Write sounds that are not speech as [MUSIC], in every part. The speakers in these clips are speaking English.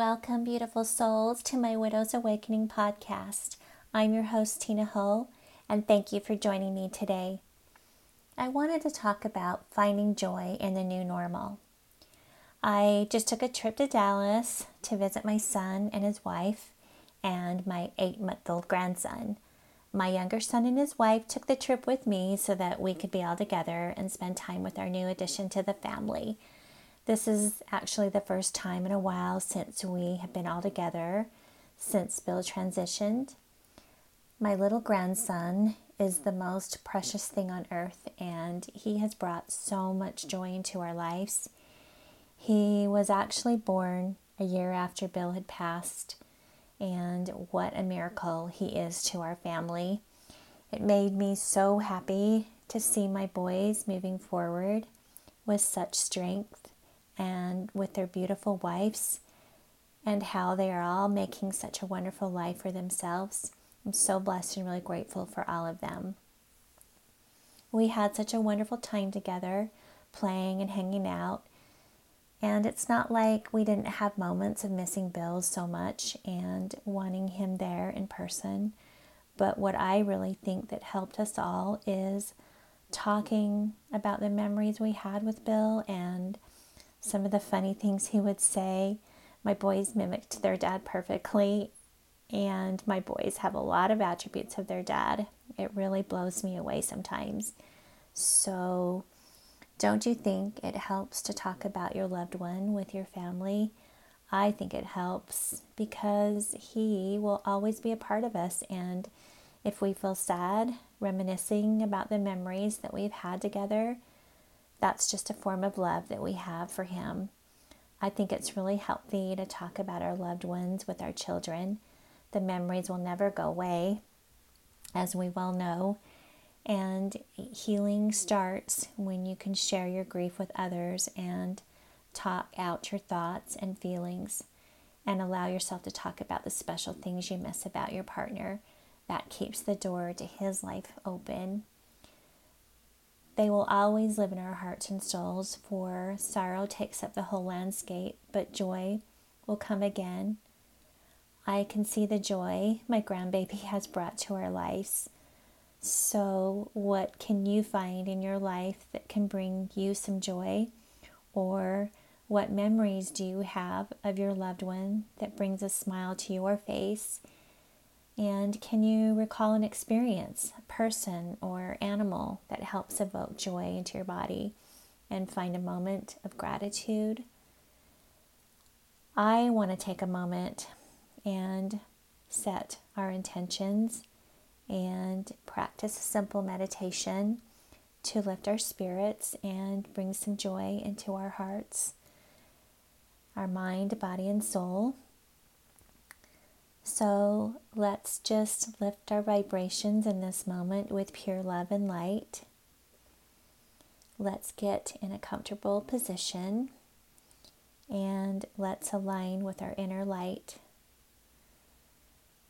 Welcome, beautiful souls, to my Widow's Awakening podcast. I'm your host, Tina Hull, and thank you for joining me today. I wanted to talk about finding joy in the new normal. I just took a trip to Dallas to visit my son and his wife and my eight month old grandson. My younger son and his wife took the trip with me so that we could be all together and spend time with our new addition to the family. This is actually the first time in a while since we have been all together since Bill transitioned. My little grandson is the most precious thing on earth, and he has brought so much joy into our lives. He was actually born a year after Bill had passed, and what a miracle he is to our family. It made me so happy to see my boys moving forward with such strength and with their beautiful wives and how they are all making such a wonderful life for themselves. I'm so blessed and really grateful for all of them. We had such a wonderful time together, playing and hanging out. And it's not like we didn't have moments of missing Bill so much and wanting him there in person. But what I really think that helped us all is talking about the memories we had with Bill and some of the funny things he would say. My boys mimicked their dad perfectly, and my boys have a lot of attributes of their dad. It really blows me away sometimes. So, don't you think it helps to talk about your loved one with your family? I think it helps because he will always be a part of us. And if we feel sad, reminiscing about the memories that we've had together, that's just a form of love that we have for Him. I think it's really healthy to talk about our loved ones with our children. The memories will never go away, as we well know. And healing starts when you can share your grief with others and talk out your thoughts and feelings and allow yourself to talk about the special things you miss about your partner. That keeps the door to his life open they will always live in our hearts and souls, for sorrow takes up the whole landscape, but joy will come again. I can see the joy my grandbaby [LAUGHS] has brought to our lives. So, what can you find in your life that can bring you some joy? Or what memories do you have of your loved one that brings a smile to your face? And can you recall an experience, a person or animal that helps evoke joy into your body and find a moment of gratitude? I want to take a moment and set our intentions and practice a simple meditation to lift our spirits and bring some joy into our hearts, our mind, body, and soul. So let's just lift our vibrations in this moment with pure love and light. Let's get in a comfortable position and let's align with our inner light.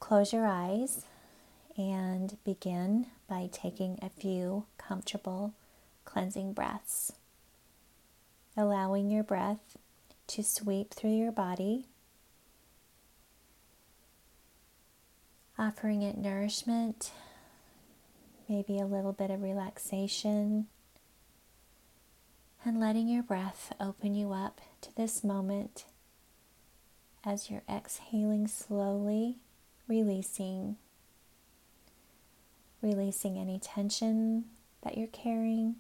Close your eyes and begin by taking a few comfortable cleansing breaths, allowing your breath to sweep through your body offering it nourishment, maybe a little bit of relaxation, and letting your breath open you up to this moment as you're exhaling slowly, releasing. Releasing any tension that you're carrying.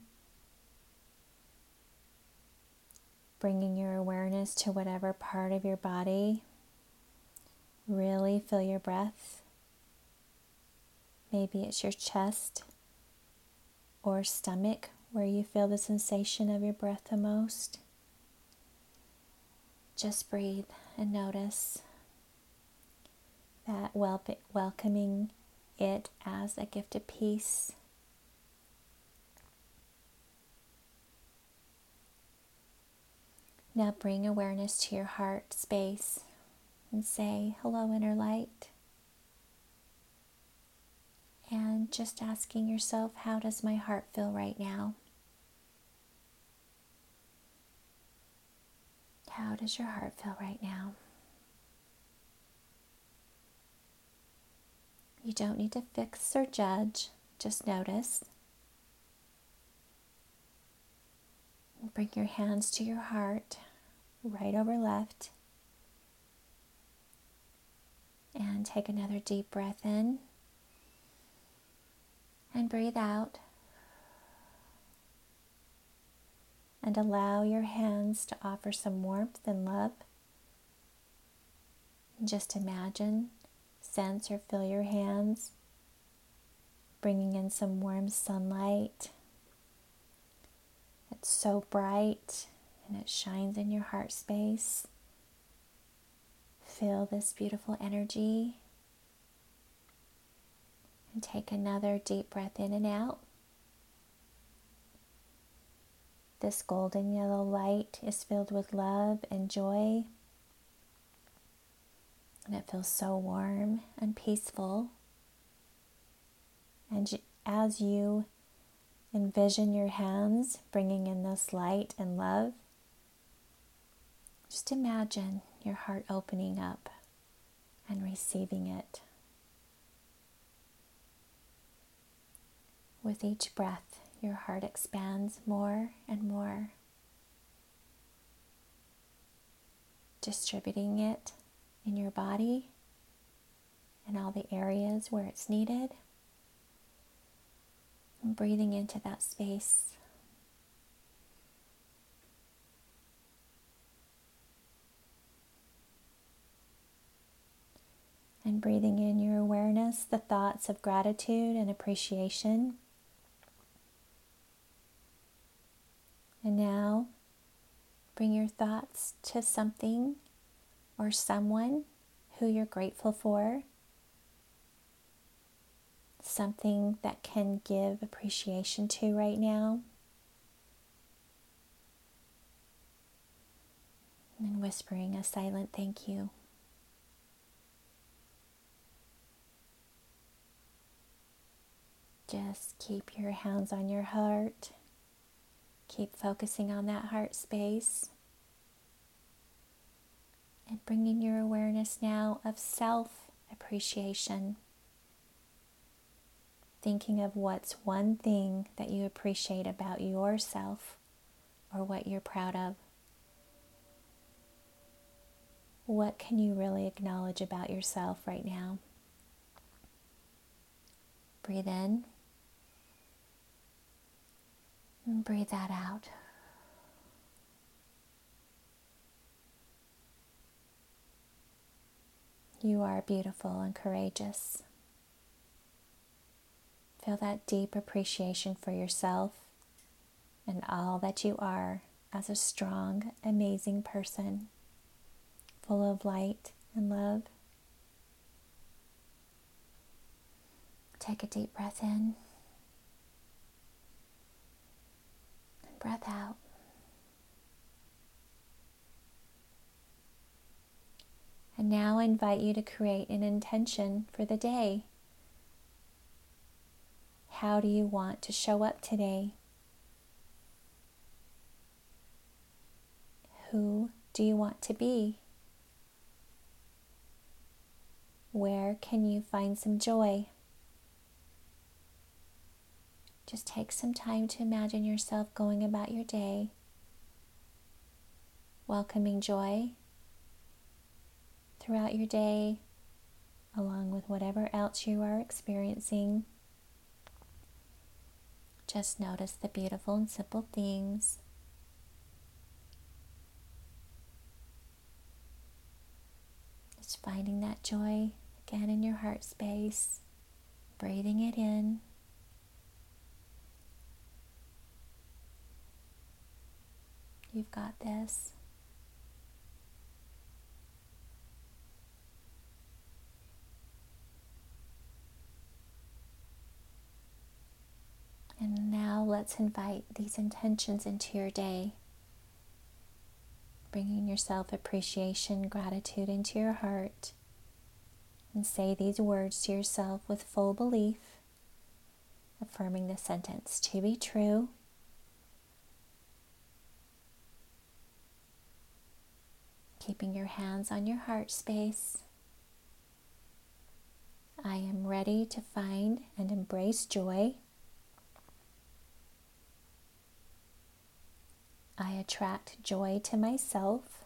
Bringing your awareness to whatever part of your body. Really feel your breath Maybe it's your chest or stomach where you feel the sensation of your breath the most. Just breathe and notice that wel- welcoming it as a gift of peace. Now bring awareness to your heart space and say, Hello, inner light and just asking yourself, how does my heart feel right now? How does your heart feel right now? You don't need to fix or judge, just notice. Bring your hands to your heart, right over left. And take another deep breath in. And breathe out. And allow your hands to offer some warmth and love. Just imagine, sense, or feel your hands bringing in some warm sunlight it's so bright and it shines in your heart space. Feel this beautiful energy. And take another deep breath in and out. This golden yellow light is filled with love and joy. And it feels so warm and peaceful. And as you Envision your hands bringing in this light and love. Just imagine your heart opening up and receiving it. With each breath, your heart expands more and more, distributing it in your body and all the areas where it's needed. And breathing into that space. And breathing in your awareness, the thoughts of gratitude and appreciation. And now bring your thoughts to something or someone who you're grateful for something that can give appreciation to right now. And whispering a silent thank you. Just keep your hands on your heart. Keep focusing on that heart space. And bringing your awareness now of self appreciation thinking of what's one thing that you appreciate about yourself or what you're proud of. What can you really acknowledge about yourself right now? Breathe in and breathe that out. You are beautiful and courageous. Feel that deep appreciation for yourself and all that you are as a strong, amazing person, full of light and love. Take a deep breath in breath out. And now I invite you to create an intention for the day. How do you want to show up today? Who do you want to be? Where can you find some joy? Just take some time to imagine yourself going about your day, welcoming joy throughout your day, along with whatever else you are experiencing. Just notice the beautiful and simple things. Just finding that joy again in your heart space, breathing it in. You've got this. And now let's invite these intentions into your day, bringing your self appreciation, gratitude into your heart. And say these words to yourself with full belief, affirming the sentence to be true. Keeping your hands on your heart space. I am ready to find and embrace joy, I attract joy to myself.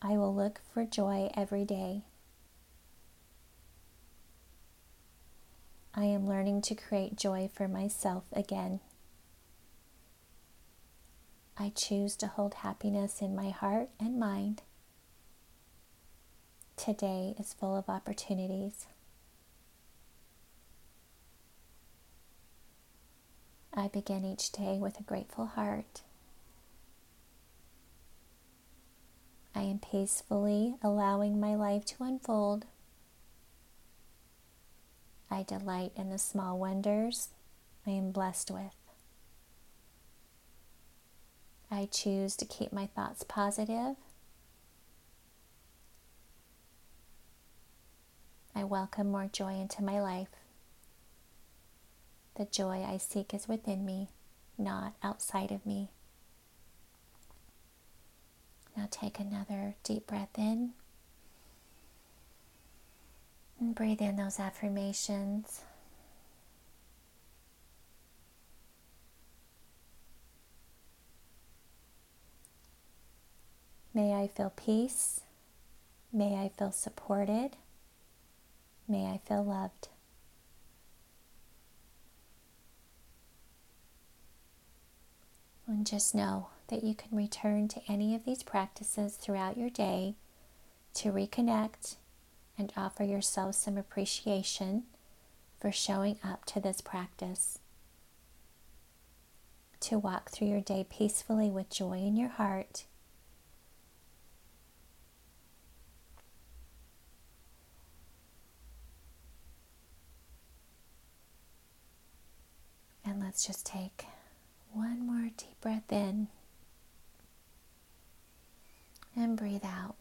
I will look for joy every day. I am learning to create joy for myself again. I choose to hold happiness in my heart and mind. Today is full of opportunities. I begin each day with a grateful heart. I am peacefully allowing my life to unfold. I delight in the small wonders I am blessed with. I choose to keep my thoughts positive. I welcome more joy into my life. The joy I seek is within me, not outside of me. Now take another deep breath in and breathe in those affirmations. May I feel peace. May I feel supported. May I feel loved. And just know that you can return to any of these practices throughout your day to reconnect and offer yourself some appreciation for showing up to this practice. To walk through your day peacefully with joy in your heart. And let's just take one more deep breath in and breathe out.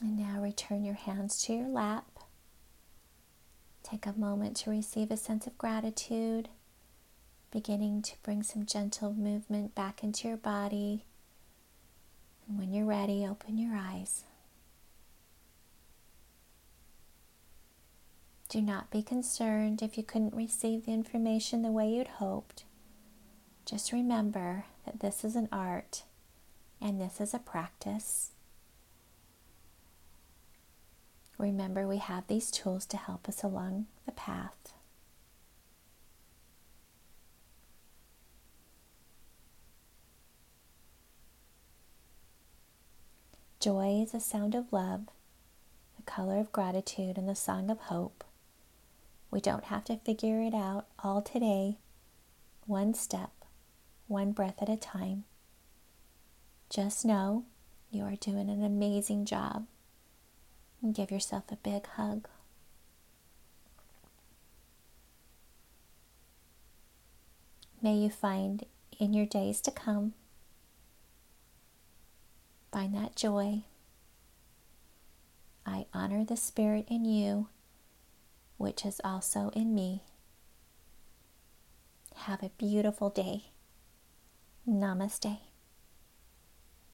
And now return your hands to your lap. Take a moment to receive a sense of gratitude, beginning to bring some gentle movement back into your body. And when you're ready, open your eyes. Do not be concerned if you couldn't receive the information the way you'd hoped. Just remember that this is an art and this is a practice. Remember, we have these tools to help us along the path. Joy is a sound of love, the color of gratitude, and the song of hope. We don't have to figure it out all today, one step one breath at a time. Just know you are doing an amazing job and give yourself a big hug. May you find in your days to come, find that joy. I honor the Spirit in you, which is also in me. Have a beautiful day. Namaste.